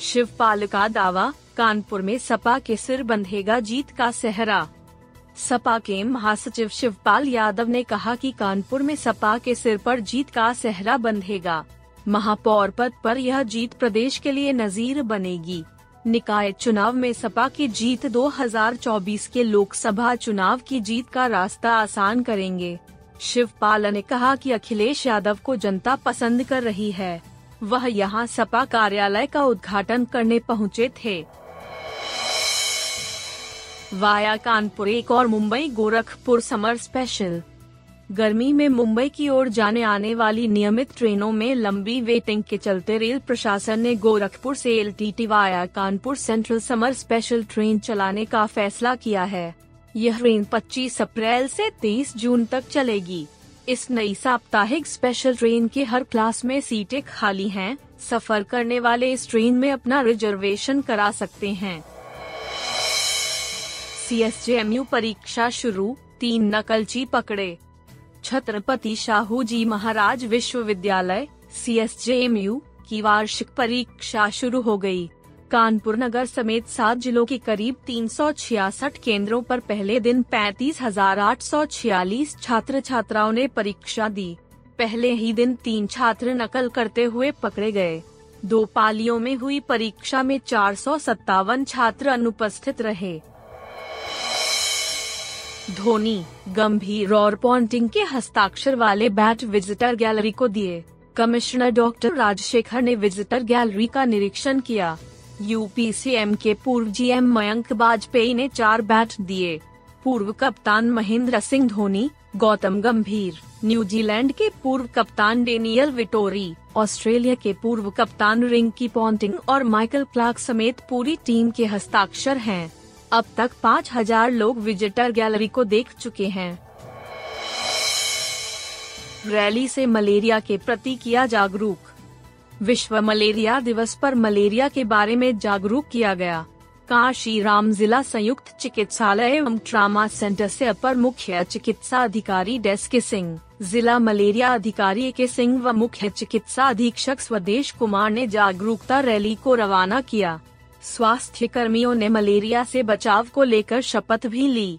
शिवपाल का दावा, कानपुर में सपा के सिर बंधेगा जीत का सहरा। सपा के महासचिव शिवपाल यादव ने कहा कि कानपुर में सपा के सिर पर जीत का सहरा बंधेगा। महापौर पद पर यह जीत प्रदेश के लिए नजीर बनेगी। निकाय चुनाव में सपा की जीत 2024 के लोकसभा चुनाव की जीत का रास्ता आसान करेंगे। शिवपाल ने कहा कि अखिलेश यादव को जनता पसंद कर रही है। वह यहाँ सपा कार्यालय का उद्घाटन करने पहुँचे थे। वाया कानपुर एक और मुंबई गोरखपुर समर स्पेशल। गर्मी में मुंबई की ओर जाने आने वाली नियमित ट्रेनों में लंबी वेटिंग के चलते रेल प्रशासन ने गोरखपुर से L T via Kanpur central summer special train चलाने का फैसला किया है। यह ट्रेन 25 अप्रैल से 23 जून तक चलेगी। इस नई साप्ताहिक स्पेशल ट्रेन के हर क्लास में सीटें खाली हैं। सफ़र करने वाले इस ट्रेन में अपना रिजर्वेशन करा सकते हैं सी एस परीक्षा शुरू, तीन नकलची पकड़े छत्रपति शाहू जी महाराज विश्वविद्यालय सी एस की वार्षिक परीक्षा शुरू हो गई। कानपुर नगर समेत सात जिलों के करीब 366 केंद्रों पर पहले दिन 35,846 छात्र छात्राओं ने परीक्षा दी। पहले ही दिन तीन छात्र नकल करते हुए पकड़े गए। दो पालियों में हुई परीक्षा में चार सौ सत्तावन छात्र अनुपस्थित रहे। धोनी गंभीर और पॉन्टिंग के हस्ताक्षर वाले बैट विजिटर गैलरी को दिए। कमिश्नर डॉक्टर राजशेखर ने विजिटर गैलरी का निरीक्षण किया। यूपीसीएम के पूर्व जीएम मयंक बाजपेयी ने चार बैट दिए पूर्व कप्तान महेंद्र सिंह धोनी, गौतम गंभीर, न्यूजीलैंड के पूर्व कप्तान डेनियल विटोरी, ऑस्ट्रेलिया के पूर्व कप्तान रिंकी पॉन्टिंग और माइकल क्लार्क समेत पूरी टीम के हस्ताक्षर हैं। अब तक 5000 लोग विजिटर गैलरी को देख चुके हैं रैली से मलेरिया के प्रति किया जागरूक विश्व मलेरिया दिवस पर मलेरिया के बारे में जागरूक किया गया। काशी राम जिला संयुक्त चिकित्सालय एवं ट्रामा सेंटर से अपर मुख्य चिकित्सा अधिकारी डेस्के सिंह, जिला मलेरिया अधिकारी के सिंह व मुख्य चिकित्सा अधीक्षक स्वदेश कुमार ने जागरूकता रैली को रवाना किया। स्वास्थ्य कर्मियों ने मलेरिया से बचाव को लेकर शपथ भी ली।